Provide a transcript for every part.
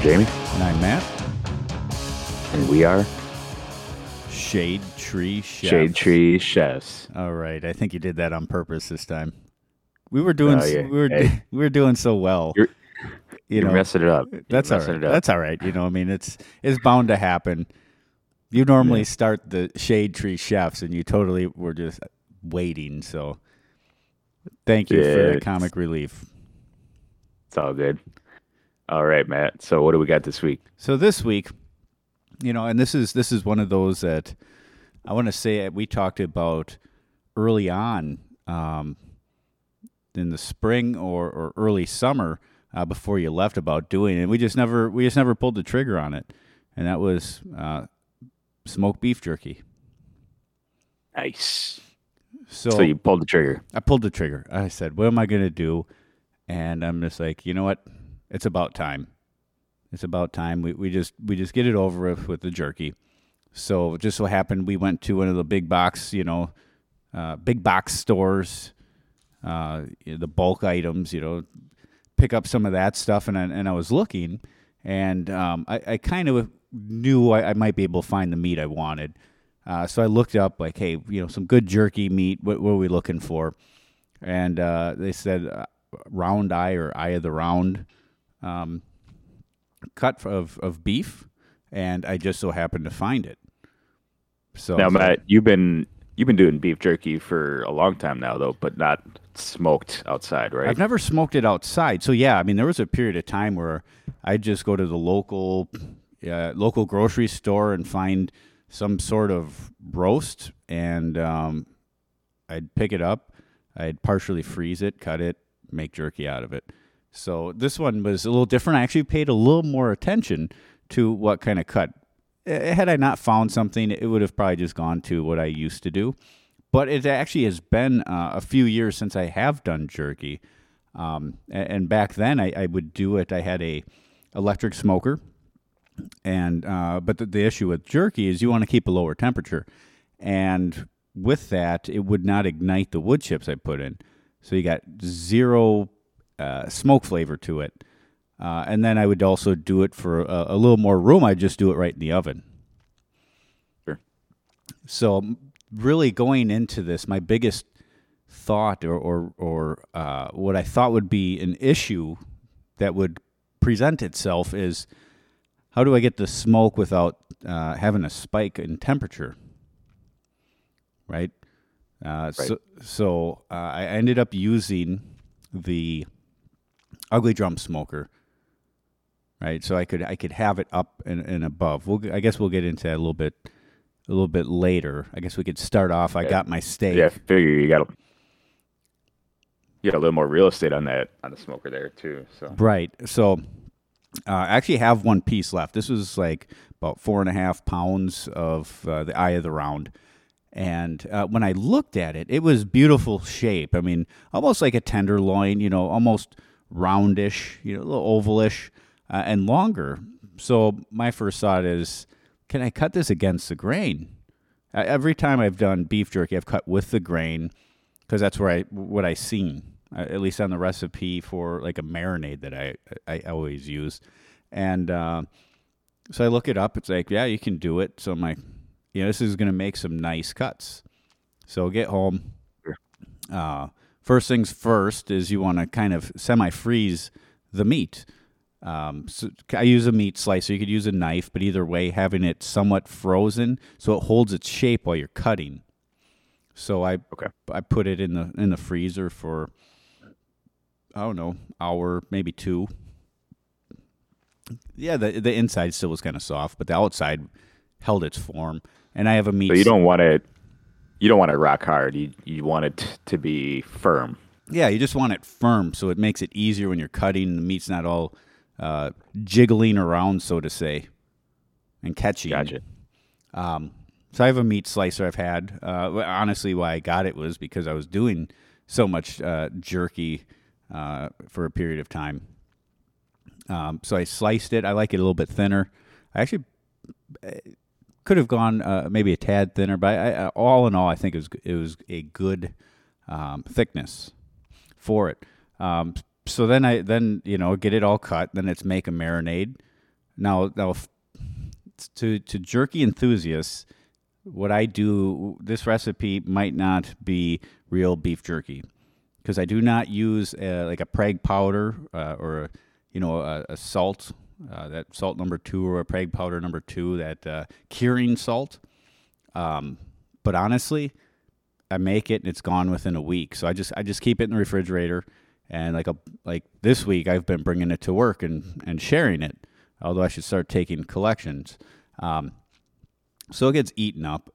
I'm Jamie, And I'm Matt. and we are Shade Tree Chef. Shade Tree Chefs. All right, I think you did that on purpose this time. We were doing Oh, yeah. we were Hey. we were doing so well. You're- you know, messing it up. You're that's all right. That's all right. You know, I mean, it's it's bound to happen. You normally Yeah. start the Shade Tree Chefs, and you totally were just waiting. So, thank you Yeah, for the comic relief. It's all good. All right, Matt. So what do we got this week? So this week, you know, and this is this is one of those that I want to say we talked about early on um, in the spring or, or early summer uh, before you left about doing it. We just never we just never pulled the trigger on it, and that was uh, smoked beef jerky. Nice. So, So, you pulled the trigger. I pulled the trigger. I said, "What am I going to do?" And I'm just like, you know what? It's about time. It's about time. We we just we just get it over with with the jerky. So just so happened we went to one of the big box, you know, uh, big box stores, uh, the bulk items, you know, pick up some of that stuff, and I, and I was looking, and um, I, I kind of knew I, I might be able to find the meat I wanted. Uh, so I looked up like, hey, you know, some good jerky meat. What, what are we looking for? And uh, they said uh, round eye or eye of the round um, cut of, of beef, and I just so happened to find it. So Now, Matt, you've been you've been doing beef jerky for a long time now, though, but not smoked outside, right? I've never smoked it outside. So yeah, I mean, there was a period of time where I'd just go to the local uh, local grocery store and find some sort of roast, and um, I'd pick it up. I'd partially freeze it, cut it, make jerky out of it. So this one was a little different. I actually paid a little more attention to what kind of cut. Eh, Had I not found something, it would have probably just gone to what I used to do. But it actually has been uh, a few years since I have done jerky. Um, and, back then, I, I would do it. I had a electric smoker, and uh, but the, the issue with jerky is you want to keep a lower temperature, and with that, it would not ignite the wood chips I put in. So you got zero uh, smoke flavor to it. Uh, and then I would also do it for a, a little more room. I'd just do it right in the oven. Sure. So, really going into this, my biggest thought or, or, or uh, what I thought would be an issue that would present itself is how do I get the smoke without uh, having a spike in temperature? Right? Uh, So, so uh, I ended up using the ugly drum smoker right? So i could i could have it up and, and above. We'll, i guess we'll get into that a little bit a little bit later. I guess we could start off. I Yeah. got my steak. Yeah, I figure you got a, you got a little more real estate on that on the smoker there too. So. Right. So uh, i actually have one piece left. This was like about four and a half pounds of uh, the eye of the round. And uh, when i looked at it it was beautiful shape. I mean almost like a tenderloin you know almost roundish you know a little ovalish uh, and longer. So my first thought is can i cut this against the grain? Uh, every time i've done beef jerky i've cut with the grain because that's where i what i seen uh, at least on the recipe for like a marinade that i i always use. And uh, so i look it up. It's like yeah you can do it. So i'm like you know this is going to make some nice cuts. So get home. Uh, first things first is you want to kind of semi-freeze the meat um, so I use a meat slicer. You could use a knife, but either way, having it somewhat frozen so it holds its shape while you're cutting. So I Okay. I put it in the in the freezer for I don't know hour maybe two. Yeah, the the inside still was kind of soft, but the outside held its form. And I have a meat. so you don't want it you don't want it rock hard. You you want it to be firm. Yeah, you just want it firm so it makes it easier when you're cutting. The meat's not all uh, jiggling around, so to say, and catching. Gotcha. Um, so I have a meat slicer I've had. Uh, honestly, why I got it was because I was doing so much uh, jerky uh, for a period of time. Um, so I sliced it. I like it a little bit thinner. I actually could have gone uh, maybe a tad thinner, but I, I, all in all, I think it was it was a good um, thickness for it. Um, so then I then you know get it all cut. Then it's make a marinade. Now now to to jerky enthusiasts, what I do this recipe might not be real beef jerky because I do not use uh like a Prague powder uh, or a, you know a, a salt uh, that salt number two or a Prague powder number two that uh, curing salt. Um, but honestly, I make it and it's gone within a week. So I just I just keep it in the refrigerator. And like a like this week, I've been bringing it to work and and sharing it. Although I should start taking collections. Um, so it gets eaten up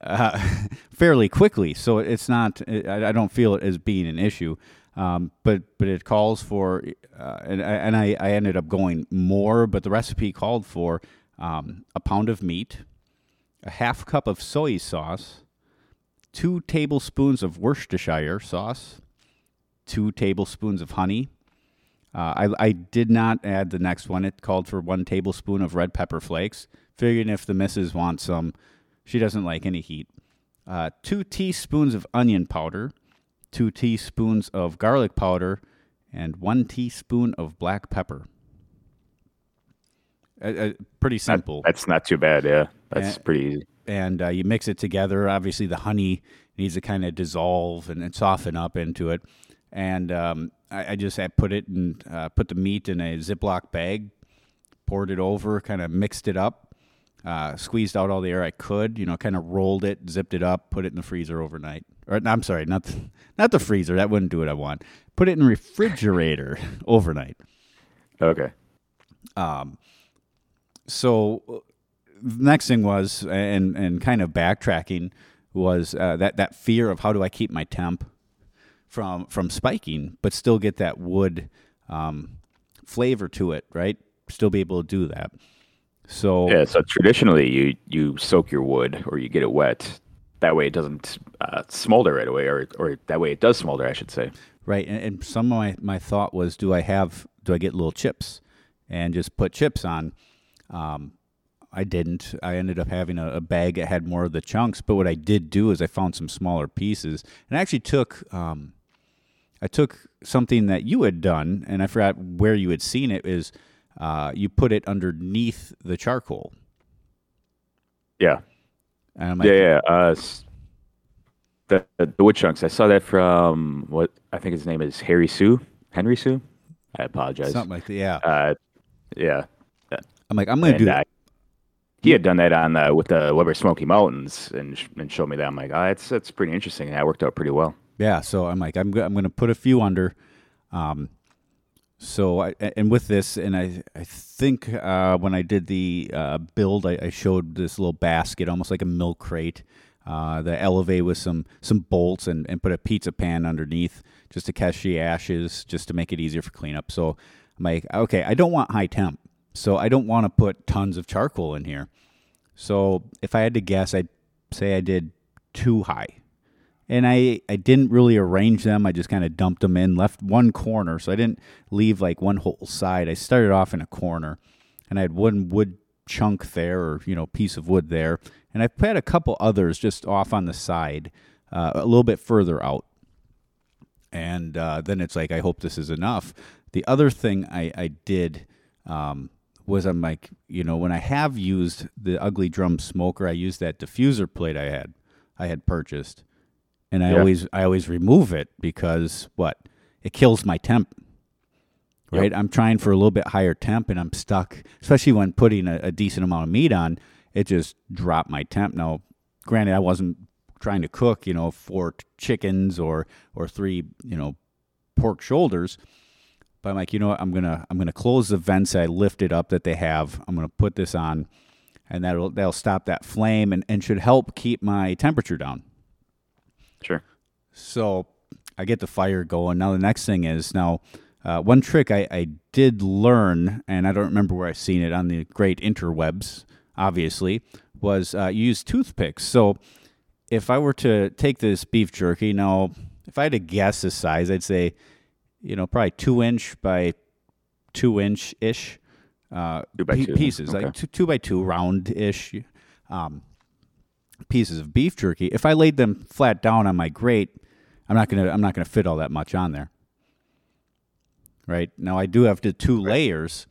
uh, fairly quickly. So it's not. I, I don't feel it as being an issue. Um, but but it calls for, uh, and I- and I, I ended up going more. But the recipe called for um, a pound of meat, a half cup of soy sauce, two tablespoons of Worcestershire sauce, two tablespoons of honey. Uh, I, I did not add the next one. It called for one tablespoon of red pepper flakes, figuring if the missus wants some, she doesn't like any heat. Uh, two teaspoons of onion powder, two teaspoons of garlic powder, and one teaspoon of black pepper. Uh, uh, pretty That- simple that's not too bad. Yeah, that's Yeah. pretty easy. and uh, you mix it together. Obviously, the honey needs to kind of dissolve and, and soften up into it. And um, I, I just I put it and uh, put the meat in a Ziploc bag, poured it over, kind of mixed it up, uh, squeezed out all the air I could. You know, kind of rolled it, zipped it up, put it in the freezer overnight. Or I'm sorry, not the, not the freezer. That wouldn't do what I want. Put it in refrigerator overnight. Okay. Um. so the next thing was and and kind of backtracking was uh, that that fear of how do I keep my temp from from spiking but still get that wood um, flavor to it right still be able to do that so Yeah. So traditionally, you you soak your wood or you get it wet. That way, it doesn't uh, smolder right away, or or that way it does smolder, I should say. Right, and, and some of my, my thought was, do I have do I get little chips, and just put chips on? Um, I didn't. I ended up having a, a bag that had more of the chunks. But what I did do is I found some smaller pieces, and I actually took um, I took something that you had done, and I forgot where you had seen it. Is uh, you put it underneath the charcoal, Yeah. And I'm like, Yeah. Yeah. Uh, the, the the wood chunks. I saw that from what I think his name is Harry Soo, Henry Sue. I apologize. something like that. Yeah, Uh, yeah. I'm like, I'm gonna And do uh, he had done that on the with the Weber Smokey Mountains and and showed me that. I'm like, oh, that's that's pretty interesting. And that worked out pretty well. Yeah, so I'm like, I'm go- I'm going to put a few under. Um, so I and with this, and I I think uh, when I did the uh, build, I, I showed this little basket, almost like a milk crate. Uh, the elevate with some some bolts and, and put a pizza pan underneath just to catch the ashes, just to make it easier for cleanup. So I'm like, okay, I don't want high temp, so I don't want to put tons of charcoal in here. So if I had to guess, I'd say I did too high and I, I didn't really arrange them. I just kind of dumped them in, left one corner. So I didn't leave like one whole side. I started off in a corner and I had one wood chunk there or, you know, piece of wood there. And I had a couple others just off on the side, uh, a little bit further out. And uh, then it's like, I hope this is enough. The other thing I, I did um, was I'm like, you know, when I have used the ugly drum smoker, I used that diffuser plate I had, I had purchased and I Yeah. always I always remove it because what it kills my temp. Yep. Right, I'm trying for a little bit higher temp, and I'm stuck. Especially when putting a, a decent amount of meat on, it just dropped my temp. Now, granted, I wasn't trying to cook, you know, four t- chickens or or three, you know, pork shoulders. But I'm like, you know what? I'm gonna I'm gonna close the vents I lifted up that they have. I'm gonna put this on, and that'll that'll stop that flame and, and should help keep my temperature down. Sure. So I get the fire going. Now the next thing is now uh, one trick I, I did learn, and I don't remember where I seen it on the great interwebs. Obviously, was uh, use toothpicks. So if I were to take this beef jerky, now if I had to guess the size, I'd say you know probably two inch by two inch ish uh, Two by pe- two, pieces, like two, two by two round ish. Um, pieces of beef jerky. If I laid them flat down on my grate, I'm not gonna I'm not gonna fit all that much on there. right? Now I do have the two layers,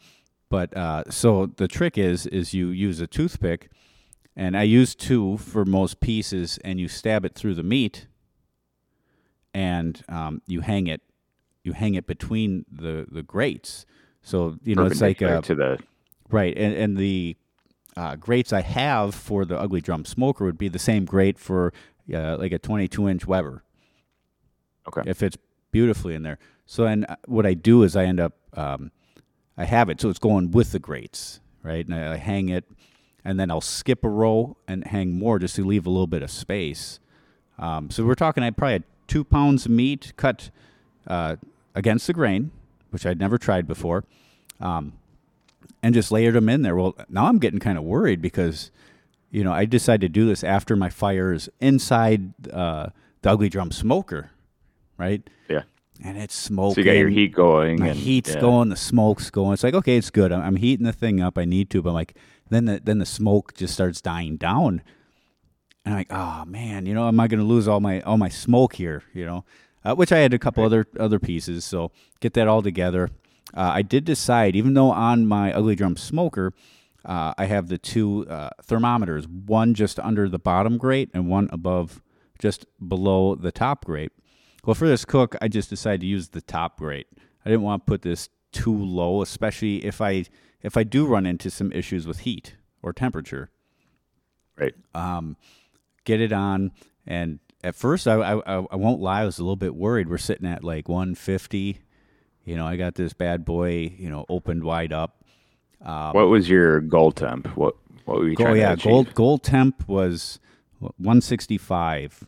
but uh, so the trick is is you use a toothpick, and I use two for most pieces, and you stab it through the meat, and um, you hang it, you hang it between the the grates. So you know it's like a to the right, and and the uh, grates I have for the ugly drum smoker would be the same grate for uh, like a 22 inch Weber. Okay. It fits beautifully in there. So then uh, what I do is I end up um, I have it so it's going with the grates, right? And I, I hang it, and then I'll skip a row and hang more just to leave a little bit of space. Um, so we're talking I probably had two pounds of meat cut uh, against the grain, which I'd never tried before. Um, and just layered them in there. Well, now I'm getting kind of worried because, you know, I decided to do this after my fires inside uh, the ugly drum smoker, right? yeah. And it's smoking. So you got your heat going My and heat's yeah. going, the smoke's going. It's like okay, it's good. I'm, I'm heating the thing up. I need to, but I'm like, then the then the smoke just starts dying down, and I'm like, oh man, you know, am I going to lose all my all my smoke here? You know, uh, which I had a couple other other pieces. So get that all together. Uh, I did decide, even though on my ugly drum smoker, uh, I have the two uh, thermometers, one just under the bottom grate and one above, just below the top grate. Well, for this cook, I just decided to use the top grate. I didn't want to put this too low, especially if I if I do run into some issues with heat or temperature. Right. Um, get it on, and at first, I, I I won't lie, I was a little bit worried. We're sitting at like 150. You know, I got this bad boy, you know, opened wide up. Um, what was your goal temp? What what were you Go, trying yeah, to achieve? gold gold temp was 165.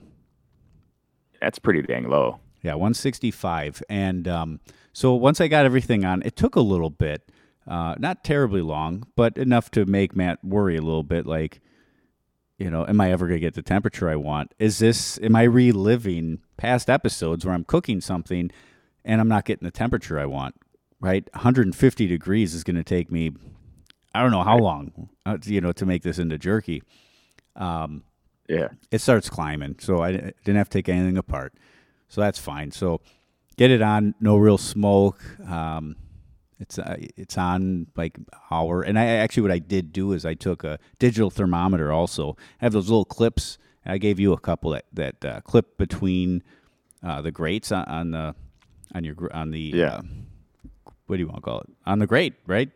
That's pretty dang low. Yeah, 165. And um, so once I got everything on, it took a little bit, uh, not terribly long, but enough to make Matt worry a little bit. Like, you know, am I ever going to get the temperature I want? Is this, am I reliving past episodes where I'm cooking something and I'm not getting the temperature I want? Right? 150 degrees is going to take me, I don't know how long, uh, you know, to make this into jerky. Um, Yeah. it starts climbing. So I didn't have to take anything apart. So that's fine. So get it on, no real smoke. Um, it's uh, it's on like hour. And I actually what I did do is I took a digital thermometer. Also, I have those little clips. I gave you a couple that that uh, clip between uh, the grates on, on the on your on the Yeah. uh, what do you want to call it on the grate, right?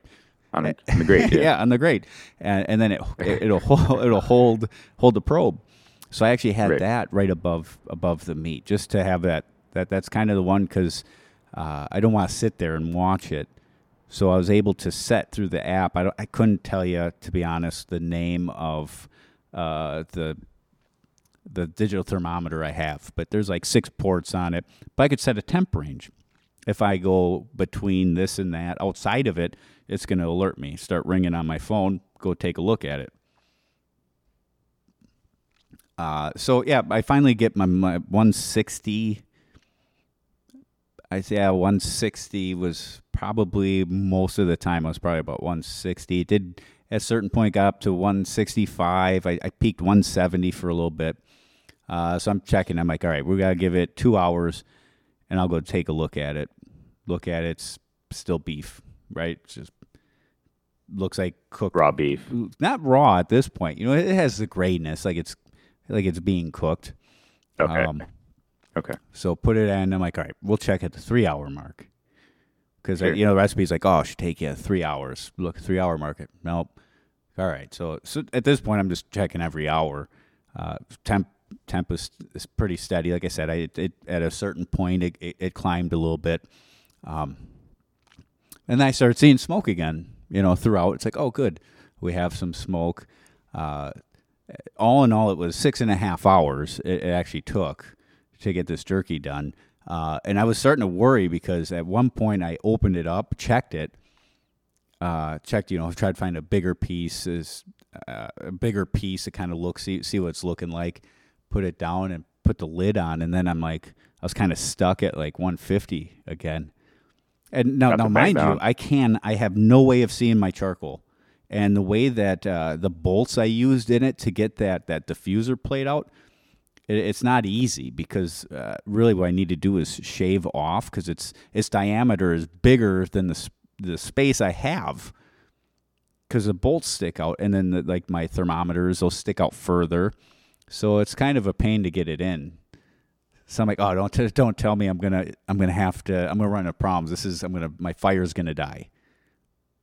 On, a, on the grade. Yeah. on the grate, and, and then it, it will hold, it'll hold hold the probe. So I actually had Right. that right above above the meat, just to have that. That that's kind of the one because uh, I don't want to sit there and watch it. So I was able to set through the app. I don't, I couldn't tell you to be honest the name of uh, the the digital thermometer I have, but there's like six ports on it. But I could set a temp range. If I go between this and that, outside of it, it's going to alert me. Start ringing on my phone. Go take a look at it. Uh, so yeah, I finally get my, my 160. I say yeah, 160 was probably most of the time. I was probably about 160. It did at a certain point got up to 165. I, I peaked 170 for a little bit. Uh, so I'm checking. I'm like, all right, we gotta give it two hours, and I'll go take a look at it. Look at it. It's still beef, right? It's just looks like cooked Raw beef. not raw at this point. You know, it has the grayness, like it's like it's being cooked. Okay. Um, okay. so put it in. I'm like, all right, we'll check at the three hour mark because Sure. you know the recipe's like, oh, it should take you three hours. Look, three hour market. Nope. All right. So so at this point, I'm just checking every hour. Uh, temp temp is, pretty steady. Like I said, I it, it at a certain point it, it, it climbed a little bit. Um, and then I started seeing smoke again. You know, throughout. It's like, oh, good, we have some smoke. Uh, all in all, it was six and a half hours. It, it actually took to get this jerky done. Uh, and I was starting to worry because at one point I opened it up, checked it, uh, checked, you know, tried to find a bigger piece, is uh, a bigger piece to kind of look, see, see what it's looking like, put it down and put the lid on. And then I'm like, I was kind of stuck at like 150 again. And now, Got now mind you. I can, I have no way of seeing my charcoal. And the way that uh, the bolts I used in it to get that, that diffuser plate out, it, it's not easy because uh, really what I need to do is shave off because its its diameter is bigger than the the space I have because the bolts stick out, and then the, like my thermometers will stick out further, so it's kind of a pain to get it in. So I'm like, oh, don't t- don't tell me I'm gonna I'm gonna have to I'm gonna run into problems. This is I'm gonna my fire's gonna die.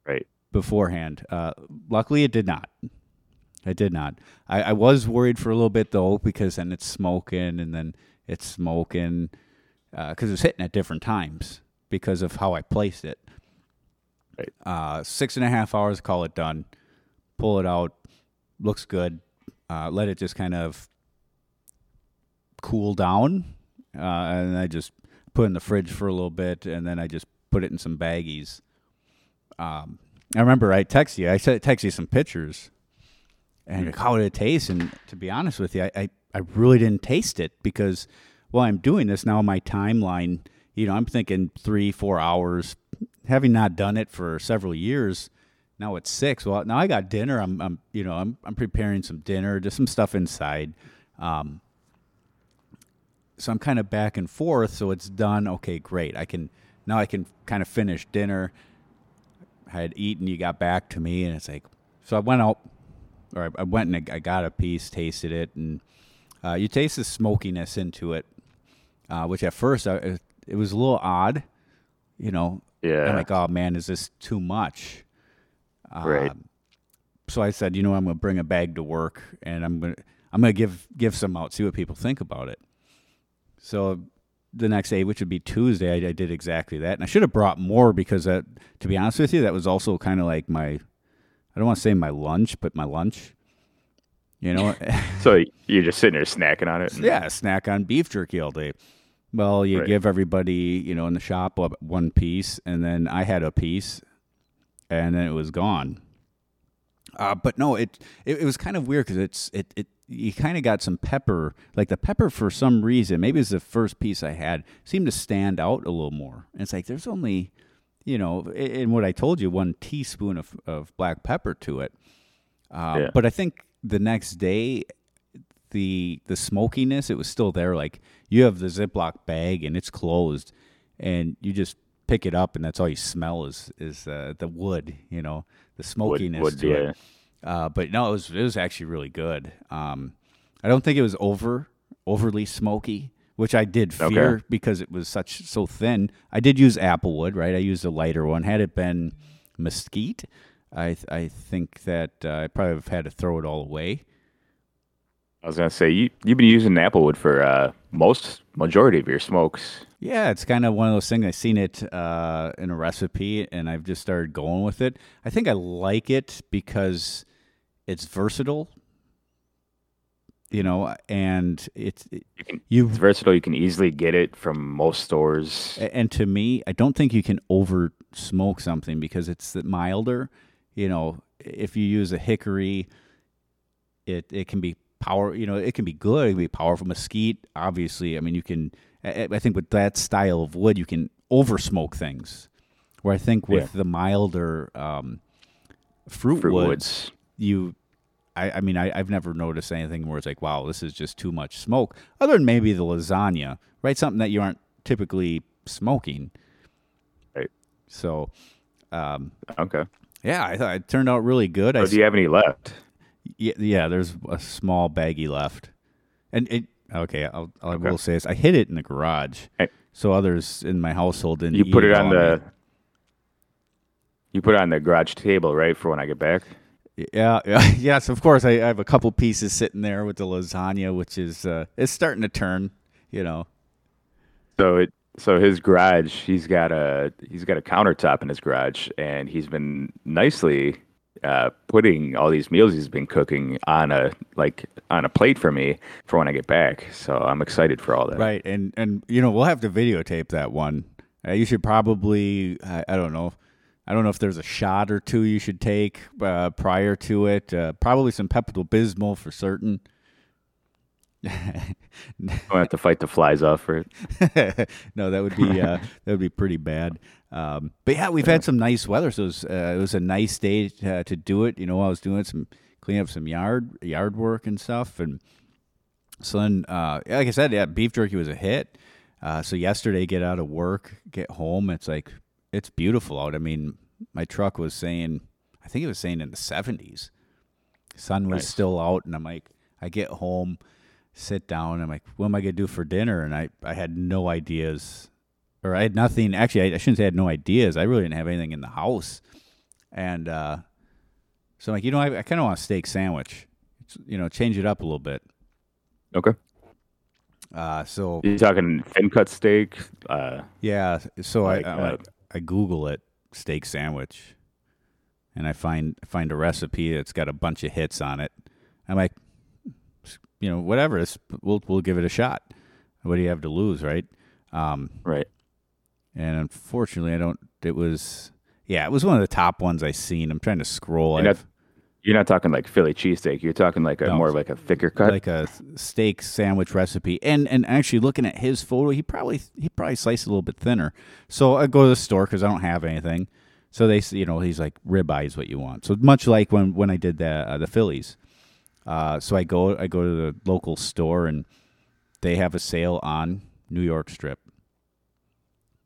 Right. Beforehand, uh, luckily it did not. I did not. I, I was worried for a little bit though because then it's smoking and then it's smoking because uh, was hitting at different times because of how I placed it. Right. Uh, six and a half hours, call it done. Pull it out. Looks good. Uh, let it just kind of cool down, uh, and I just put it in the fridge for a little bit, and then I just put it in some baggies. Um, I remember I texted you. I said text you some pictures, and like, how did it taste? And to be honest with you, I, I, I really didn't taste it because while I'm doing this now, my timeline, you know, I'm thinking three, four hours. Having not done it for several years, now it's six. Well, now I got dinner. I'm, I'm you know, I'm, I'm preparing some dinner, just some stuff inside. Um, so I'm kind of back and forth. So it's done. Okay, great. I can now I can kind of finish dinner. I had eaten. You got back to me, and it's like so. I went out, or I went and I got a piece, tasted it, and uh, you taste the smokiness into it, uh, which at first I, it was a little odd. You know, Yeah. I'm like, oh man, is this too much? Right. Um, so I said, you know, I'm going to bring a bag to work, and I'm going to I'm going to give give some out, see what people think about it. So the next day, which would be Tuesday, I, I did exactly that, and I should have brought more because that, to be honest with you, that was also kind of like my I don't want to say my lunch, but my lunch. You know, So you're just sitting there snacking on it. and- yeah, snack on beef jerky all day. Well, you Right. give everybody, you know, in the shop uh, one piece, and then I had a piece, and then it was gone. Uh, but no, it, it it was kind of weird because it's it it you kind of got some pepper, like the pepper for some reason. Maybe it's the first piece I had seemed to stand out a little more. And it's like there's only, you know, in what I told you, one teaspoon of of black pepper to it. Um, Yeah. But I think the next day the the smokiness it was still there like you have the ziploc bag and it's closed and you just pick it up and that's all you smell is is uh, the wood you know the smokiness would, to yeah. it uh, but no it was it was actually really good um, i don't think it was over overly smoky which i did Okay. fear because it was such so thin i did use applewood right i used a lighter one had it been mesquite i i think that uh, i probably have had to throw it all away I was gonna say you you've been using applewood for uh, most majority of your smokes. Yeah, it's kind of one of those things. I've seen it uh, in a recipe, and I've just started going with it. I think I like it because it's versatile, you know, and it's it, You can you. it's versatile. You can easily get it from most stores. And to me, I don't think you can over smoke something because it's milder. You know, if you use a hickory, it it can be power. You know, it can be good. It can be powerful. Mesquite, obviously. I mean, you can. I, I think with that style of wood, you can over smoke things. Where I think with the milder um, fruit, Fruit woods, woods. you. I, I mean, I, I've never noticed anything where it's like, wow, this is just too much smoke. Other than maybe the lasagna, right? Something that you aren't typically smoking. Right. So, um, Okay. yeah, I thought it turned out really good. I So do you have any left? yeah, yeah, there's a small baggie left, and it. Okay, I'll, I Okay. will say this: I hid it in the garage, Hey. so others in my household didn't. You put it on the. You put it on the garage table, right, for when I get back. Yeah, yeah, yes, of course. I, I have a couple pieces sitting there with the lasagna, which is uh, it's starting to turn. You know, So it so his garage, he's got a he's got a countertop in his garage, and he's been nicely uh, putting all these meals he's been cooking on a like on a plate for me for when I get back. So I'm excited for all that. right? And and you know, we'll have to videotape that one. Uh, you should probably, I, I don't know, I don't know if there's a shot or two you should take uh, prior to it. Uh, probably some Pepto Bismol for certain. I have to fight the flies off for it. no, that would be uh, that would be pretty bad. Um, but yeah, we've had some nice weather, so it was, uh, it was a nice day to, to do it. You know, I was doing some cleaning up some yard yard work and stuff, and So then, uh, like I said, yeah, beef jerky was a hit. Uh, so yesterday, get out of work, get home. It's like it's beautiful out. I mean, my truck was saying, I think it was saying in the seventies. Sun was Nice. still out, and I'm like, I get home, sit down. I'm like, what am I gonna do for dinner? And I, I had no ideas, or I had nothing. Actually, I, I shouldn't say I had no ideas. I really didn't have anything in the house, and uh, so I'm like, you know, I, I kind of want a steak sandwich. It's, you know, change it up a little bit. Okay. Uh, so you're talking thin cut steak? Uh, yeah, so Like, I, I, uh, like, I Google it steak sandwich, and I find find a recipe that's got a bunch of hits on it. I'm like, you know, whatever. It's, we'll we'll give it a shot. What do you have to lose, right? Um, right. and unfortunately, I don't. It was yeah, it was one of the top ones I seen. I'm trying to scroll. You're not, you're not talking like Philly cheesesteak. You're talking like a No. more like a thicker cut. like a steak sandwich recipe. And and actually looking at his photo, he probably he probably sliced a little bit thinner. So I go to the store because I don't have anything. So they you know he's like ribeye is what you want. So much like when when I did the uh, the Phillies. Uh, so I go I go to the local store and they have a sale on New York strip.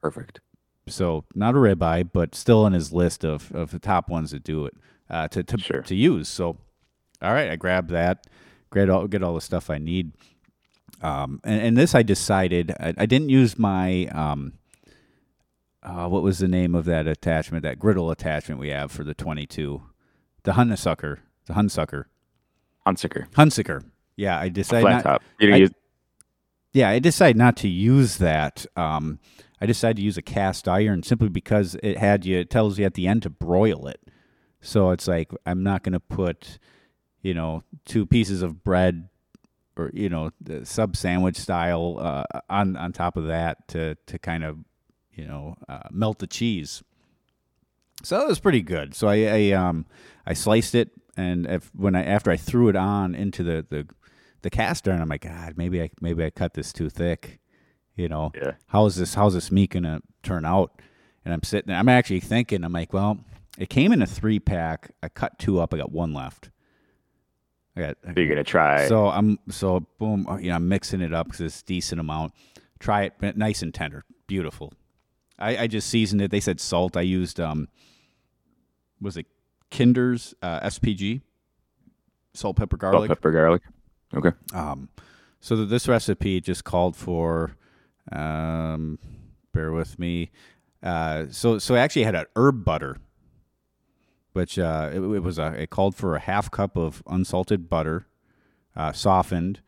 Perfect. So not a ribeye, but still in his list of, of the top ones that do it uh, to to, Sure. to use. So all right, I grab that, get all get all the stuff I need. Um, and, and this I decided I, I didn't use my um, uh, what was the name of that attachment, that griddle attachment we have for the twenty two, the Hunsaker, the Hunsaker, Hunsaker. Hunsaker. Yeah, I decided Flat not, top. You didn't I- use yeah, I decided not to use that. Um, I decided to use a cast iron simply because it had you. It tells you at the end to broil it. So it's like I'm not going to put, you know, two pieces of bread or you know the sub sandwich style uh, on on top of that to to kind of you know uh, melt the cheese. So that was pretty good. So I, I um I sliced it and if when I after I threw it on into the the the cast iron, I'm like, God, maybe I maybe I cut this too thick. You know, Yeah. how is this how's this meat gonna turn out? And I'm sitting I'm actually thinking, I'm like, well, it came in a three pack. I cut two up, I got one left. I got So you're gonna try. so I'm so boom, uh, you know, I'm mixing it up because it's a decent amount. Try it, nice and tender, beautiful. I, I just seasoned it. They said salt. I used um, was it Kinder's uh, SPG, salt, pepper, garlic. salt, pepper, garlic. Okay. Um, so that this recipe just called for, um, bear with me. Uh, so so I actually had an herb butter, which uh, it, it was a it called for a half cup of unsalted butter, uh, softened,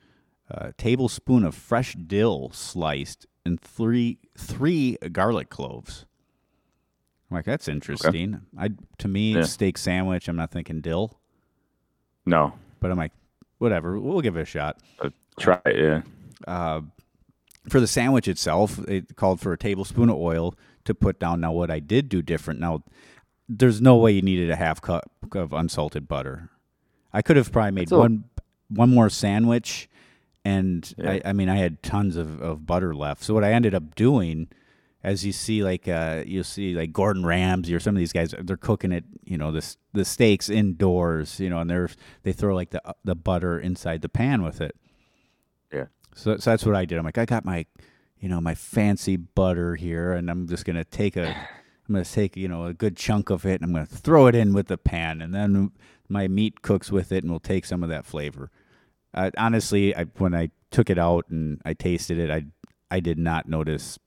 a tablespoon of fresh dill sliced, and three three garlic cloves. I'm like that's interesting. I to me Yeah. steak sandwich. I'm not thinking dill, No. but I'm like whatever. We'll give it a shot. Try it. Yeah. uh, for the sandwich itself, it called for a tablespoon of oil to put down. Now, what I did do different. Now, there's no way you needed a half cup of unsalted butter. I could have probably made one one more sandwich, and Yeah. I, I mean, I had tons of, of butter left. So what I ended up doing, as you see, like uh, you'll see, like Gordon Ramsay or some of these guys, they're cooking it, you know, this the steaks indoors, you know, and they're they throw like the the butter inside the pan with it. Yeah. So, so that's what I did. I'm like, I got my, you know, my fancy butter here, and I'm just gonna take a, I'm gonna take you know a good chunk of it, and I'm gonna throw it in with the pan, and then my meat cooks with it, and we'll take some of that flavor. Uh, honestly, I, when I took it out and I tasted it, I I did not notice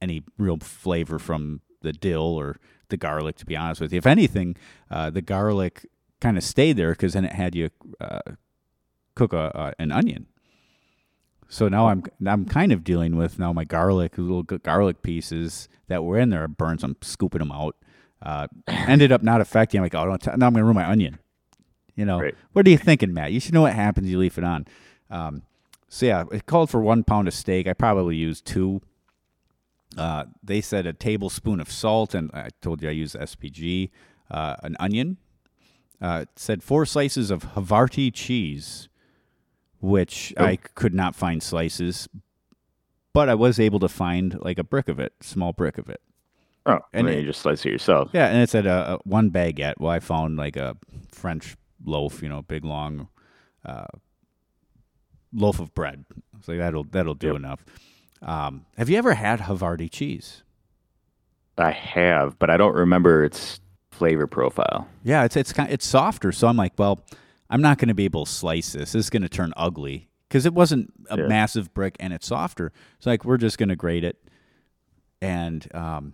any real flavor from the dill or the garlic. To be honest with you, if anything, uh, the garlic kind of stayed there because then it had you uh, cook a, uh, an onion. So now I'm I'm kind of dealing with now my garlic little garlic pieces that were in there burns. I'm scooping them out. Uh, ended up not affecting. I'm like, oh, don't t- now I'm gonna ruin my onion. You know, Right. what are you thinking, Matt? You should know what happens. You leave it on. Um, so yeah, it called for one pound of steak. I probably used two. Uh, they said a tablespoon of salt, and I told you I use SPG. Uh, an onion. Uh, it said four slices of Havarti cheese, which Oh. I could not find slices, but I was able to find like a brick of it, small brick of it. Oh, And then you just slice it yourself. Yeah, and it said a, a one baguette. Well, I found like a French loaf, you know, big long, uh, loaf of bread. It's like that'll that'll do Yep. enough. Um, have you ever had Havarti cheese? I have, but I don't remember its flavor profile. Yeah, it's it's kind it's softer. So I'm like, well, I'm not going to be able to slice this. This is going to turn ugly because it wasn't a Yeah. massive brick and it's softer. It's like we're just going to grate it, and um,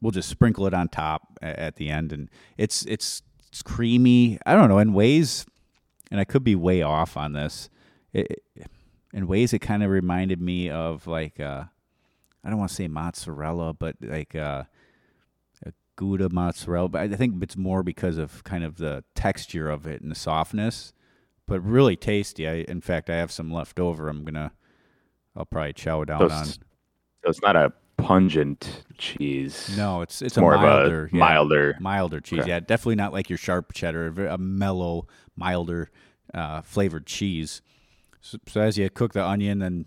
we'll just sprinkle it on top at the end, and it's it's it's creamy. I don't know in ways, and I could be way off on this. It, in ways, it kind of reminded me of like uh, I don't want to say mozzarella, but like. Uh, a Gouda mozzarella, but I think it's more because of kind of the texture of it and the softness. But really tasty. I, in fact, I have some left over. I'm gonna, I'll probably chow down So on. it's, so it's not a pungent cheese. No, it's it's, it's more a milder, of a yeah, milder. milder cheese. Okay. Yeah, definitely not like your sharp cheddar. a A mellow, milder, uh, flavored cheese. So, so as you cook the onion, then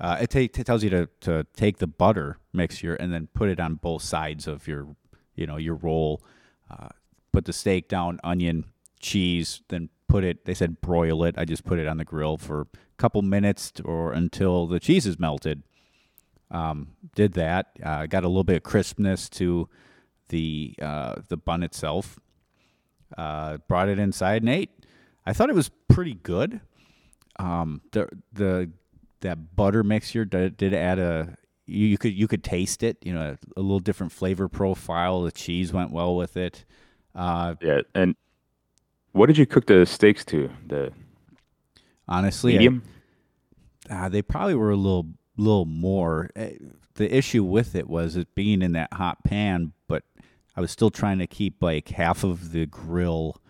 uh, it, ta- it tells you to, to take the butter mixture and then put it on both sides of your, you know, your roll. Uh, put the steak down, onion, cheese, then put it. They said broil it. I just put it on the grill for a couple minutes or until the cheese is melted. Um, did that. Uh, got a little bit of crispness to the uh, the bun itself. Uh, brought it inside and ate. I thought it was pretty good. Um, the the that butter mixture did, did add a you, you could you could taste it. You know, a, little different flavor profile. The cheese went well with it. Uh, Yeah, and what did you cook the steaks to? The honestly, I- uh, they probably were a little little more. Eh, The issue with it was it being in that hot pan, but I was still trying to keep like half of the grill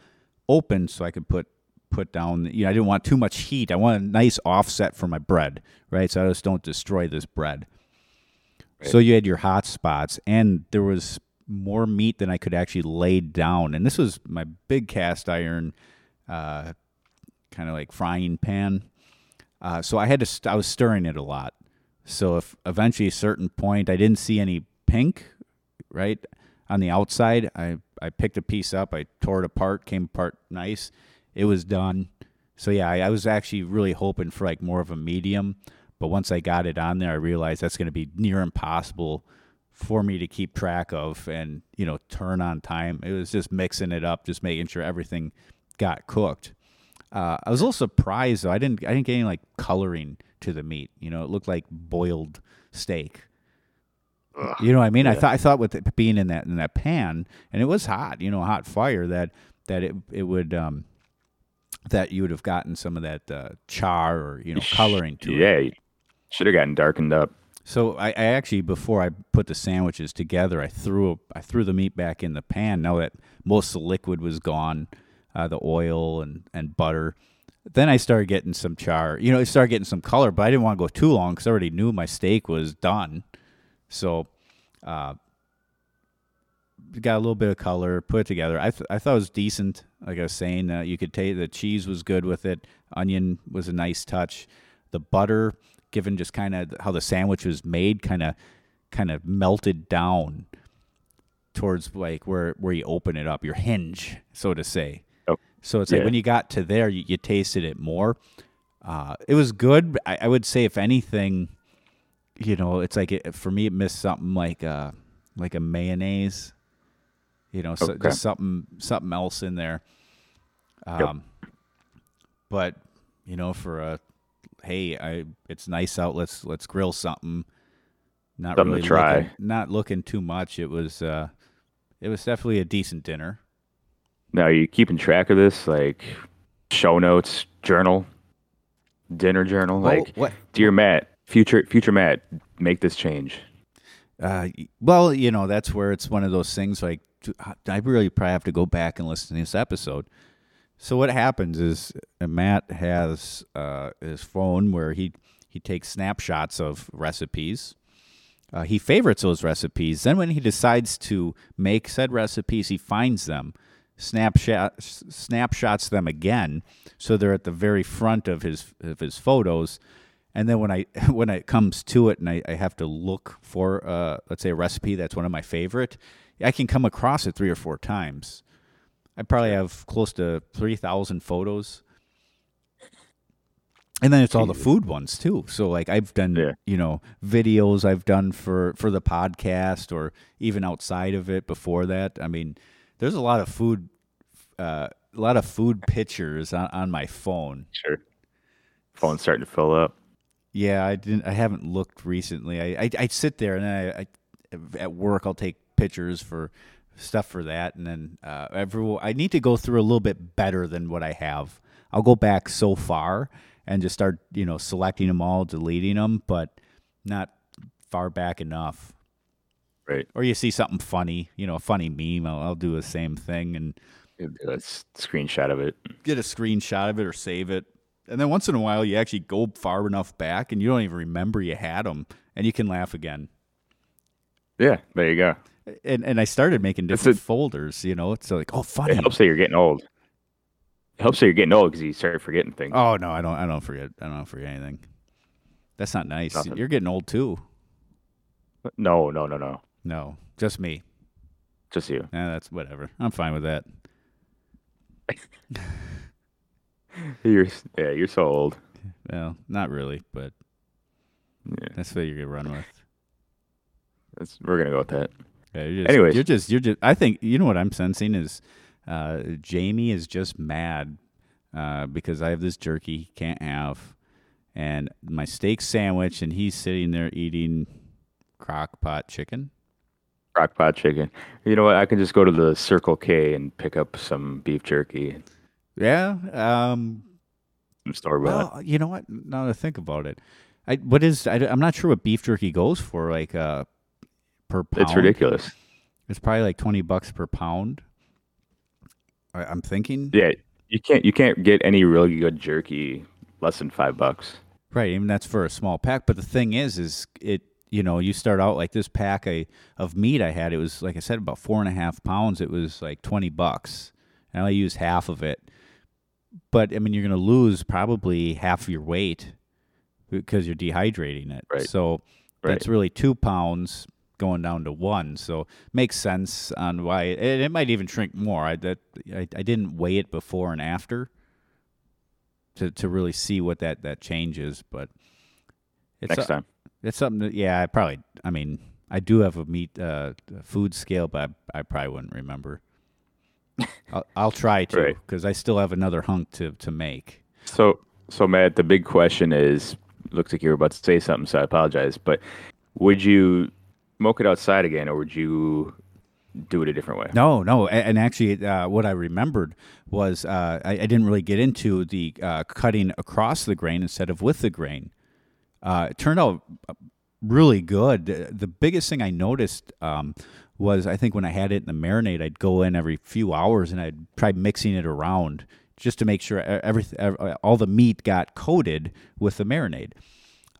open so I could put put down. You know, I didn't want too much heat. I want a nice offset for my bread, right? So I just don't destroy this bread. So you had your hot spots, and there was more meat than I could actually lay down. And this was my big cast iron, uh, kind of like frying pan. Uh, so I had to. St- I was stirring it a lot. So if eventually a certain point I didn't see any pink, right on the outside, I I picked a piece up. I tore it apart. Came apart nice. It was done. So yeah, I, I was actually really hoping for like more of a medium. But once I got it on there, I realized that's going to be near impossible for me to keep track of and you know turn on time. It was just mixing it up, just making sure everything got cooked. Uh, I was a little surprised though. I didn't I didn't get any like coloring to the meat. You know, it looked like boiled steak. You know what I mean? I thought I thought with it being in that in that pan and it was hot, you know, hot fire that that it it would um that you would have gotten some of that uh, char or you know coloring to it. Yeah, should have gotten darkened up. So I, I actually before I put the sandwiches together, I threw I threw the meat back in the pan. Now that most of the liquid was gone, uh, the oil and and butter. Then I started getting some char. You know, I started getting some color, but I didn't want to go too long because I already knew my steak was done. So, uh, got a little bit of color, put it together. I th- I thought it was decent. Like I was saying, uh, you could take the cheese was good with it. Onion was a nice touch. The butter, given just kind of how the sandwich was made, kind of kind of melted down towards like where where you open it up, your hinge, so to say. Oh, So it's like when you got to there, you, you tasted it more. Uh, it was good. but I, I would say, if anything, you know, it's like it, for me, it missed something like a like a mayonnaise. You know, so Okay. just something something else in there. Um, but you know, for a hey, I it's nice out. Let's let's grill something. Not Something really try. Looking, not looking too much. It was uh, it was definitely a decent dinner. Now, are you keeping track of this? Like show notes, journal, dinner journal? Like, what? dear Matt, future future Matt, make this change. Uh, well, you know, that's where it's one of those things like I really probably have to go back and listen to this episode. So what happens is uh, Matt has uh, his phone where he he takes snapshots of recipes. Uh, he favorites those recipes. Then when he decides to make said recipes, he finds them, snapshot snapshots them again, so they're at the very front of his of his photos. And then when I when it comes to it, and I, I have to look for uh, let's say a recipe that's one of my favorite, I can come across it three or four times. I probably have close to three thousand photos. and then it's all the food ones too. So like I've done, Yeah. you know, videos I've done for for the podcast or even outside of it before that. I mean, there's a lot of food, uh, a lot of food pictures on, on my phone. Sure. Phone's starting to fill up. Yeah, I didn't. I haven't looked recently. I I, I sit there and then I, I at work I'll take pictures for stuff for that, and then uh, every I need to go through a little bit better than what I have. I'll go back so far and just start you know selecting them all, deleting them, but not far back enough. Right. Or you see something funny, you know, a funny meme. I'll, I'll do the same thing and Let's screenshot of it. get a screenshot of it or save it. And then once in a while, you actually go far enough back and you don't even remember you had them, and you can laugh again. Yeah, there you go. And and I started making different a- folders, you know. It's like, oh, It funny. helps that you're getting old. It helps that you're getting old because you start forgetting things. Oh no, I don't. I don't forget. I don't forget anything. That's not nice. Nothing. You're getting old too. No, no, no, no. No, just me. Just you. Yeah, that's whatever. I'm fine with that. You're yeah, you're so old. Well, not really, but Yeah, that's what you're gonna run with. that's, we're gonna go with that. Yeah, you're just, Anyways. you're just, you're just. I think you know what I'm sensing is, uh, Jamie is just mad, uh, because I have this jerky he can't have, and my steak sandwich, and he's sitting there eating crock pot chicken. Crock pot chicken. You know what? I can just go to the Circle K and pick up some beef jerky, Yeah. Um. bought. Well, you know what? Now that I think about it, I what is I, am not sure what beef jerky goes for. Like uh, per pound. it's ridiculous. It's probably like twenty bucks per pound. I, I'm thinking. Yeah, you can't you can't get any really good jerky less than five bucks. Right, even that's for a small pack. But the thing is, is it you know you start out like this pack I, of meat I had. It was like I said about four and a half pounds. It was like twenty bucks, and I only used half of it. But I mean, you're going to lose probably half your weight because you're dehydrating it. Right. So Right. that's really two pounds going down to one. So makes sense on why, and it might even shrink more. I that I, I didn't weigh it before and after to to really see what that that change is, but it's Next a- time. it's something that yeah, I probably I mean I do have a meat uh, food scale, but I, I probably wouldn't remember. I'll, I'll try to Right. because I still have another hunk to to make. So so Matt, the big question is looks like you were about to say something, so I apologize. But would you smoke it outside again or would you do it a different way? No, no, and actually, uh, what I remembered was uh, I, I didn't really get into the uh, cutting across the grain instead of with the grain. Uh, it turned out really good. The- The biggest thing I noticed um, was I think when I had it in the marinade, I'd go in every few hours and I'd try mixing it around just to make sure everything, all the meat got coated with the marinade.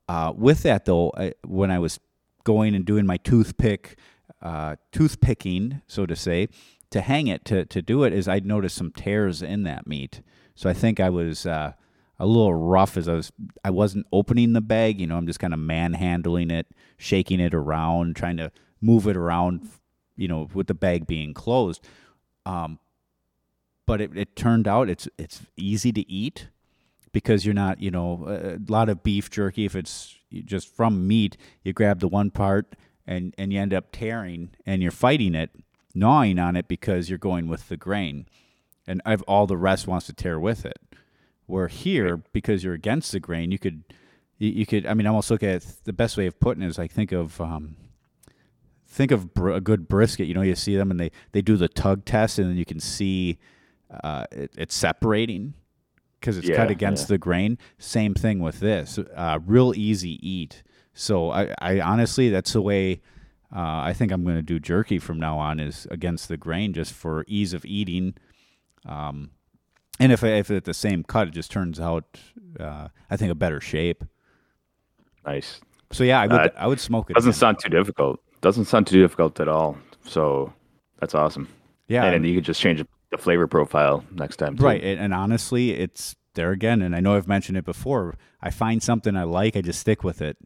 Uh, with that, though, I, when I was going and doing my toothpick, uh, toothpicking, so to say, to hang it to, to do it, is I'd noticed some tears in that meat. So I think I was uh, a little rough as I was. I wasn't opening the bag. You know, I'm just kind of manhandling it, shaking it around, trying to move it around. You know, with the bag being closed. Um, but it, it turned out it's it's easy to eat because you're not, you know, a lot of beef jerky. If it's just from meat, you grab the one part and and you end up tearing, and you're fighting it, gnawing on it because you're going with the grain, and I've, all the rest wants to tear with it. Where here, because you're against the grain, you could, you, you could. I mean, I almost look at the best way of putting it is like think of. Um, Think of br- a good brisket. You know, you see them and they, they do the tug test, and then you can see uh, it, it's separating because it's cut against yeah. the grain. Same thing with this. Uh, real easy eat. So I, I honestly, that's the way uh, I think I'm going to do jerky from now on is against the grain, just for ease of eating. Um, and if if it's the same cut, it just turns out uh, I think a better shape. Nice. So yeah, I would Uh, I would smoke it. Doesn't again. sound too difficult. Doesn't sound too difficult at all. So that's awesome. yeah, and then you could just change the flavor profile next time. too. Right, and, and honestly, it's there again. And I know I've mentioned it before. I find something I like, I just stick with it.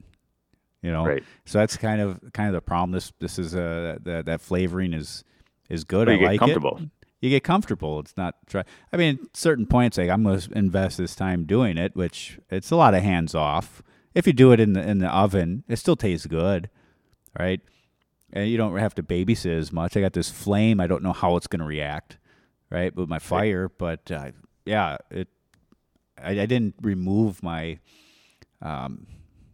You know, Right. so that's kind of kind of the problem. This this is uh that that flavoring is is good. I you get like comfortable. it. you get comfortable. It's not try. I mean, at certain points, like I'm going to invest this time doing it, which it's a lot of hands off. If you do it in the in the oven, it still tastes good, right? And you don't have to babysit as much. I got this flame. I don't know how it's going to react, right, with my fire. But uh, yeah, it. I, I didn't remove my um,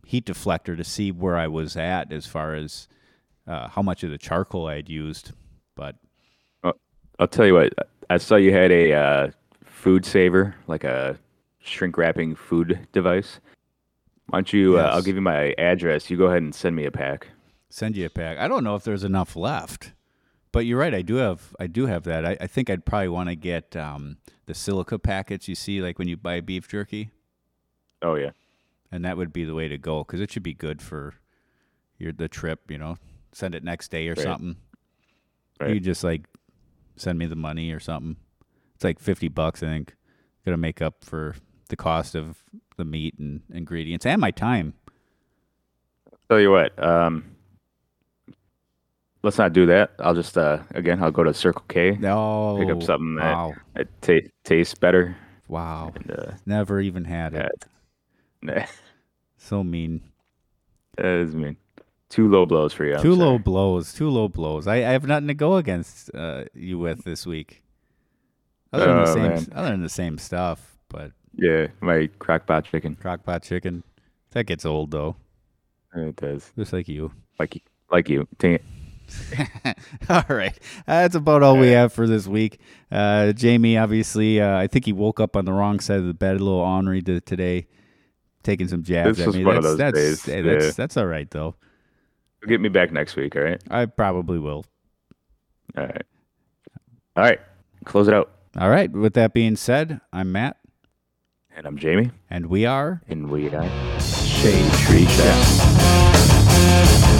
heat deflector to see where I was at as far as uh, how much of the charcoal I had used, but I'll tell you what. I saw you had a uh, food saver, like a shrink wrapping food device. Why don't you? Uh, I'll give you my address. You go ahead and send me a pack. Send you a pack. I don't know if there's enough left, but you're right. I do have I do have that. I, I think I'd probably want to get um, the silica packets you see like when you buy beef jerky, Oh yeah. and that would be the way to go because it should be good for your the trip. You know, send it next day or Right. something. Right. You just like send me the money or something. It's like fifty bucks, I think. Gonna make up for the cost of the meat and ingredients and my time. Tell you what. Um, let's not do that. I'll just uh, again. I'll go to Circle K. Oh, Pick up something that- wow, It ta- tastes better. wow. And uh, Never even had it. nah, So mean. that is mean. Two low blows for you. I'm Two low sorry. blows. Two low blows. I, I have nothing to go against uh, you with this week. Other than the Oh, same, man. other than the same stuff, but Yeah, my crockpot chicken. crockpot chicken, that gets old though. It does. Just like you. Like you. Like you. Dang it. all right, that's about all we have for this week. Uh, Jamie, obviously, uh, I think he woke up on the wrong side of the bed, a little ornery to, today, taking some jabs This at me. one of that's those that's days, hey, that's yeah. that's all right though. Get me back next week. All right. I probably will. All right. All right. Close it out. All right. With that being said, I'm Matt, And I'm Jamie. and we are. And we are Shade Tree Chefs.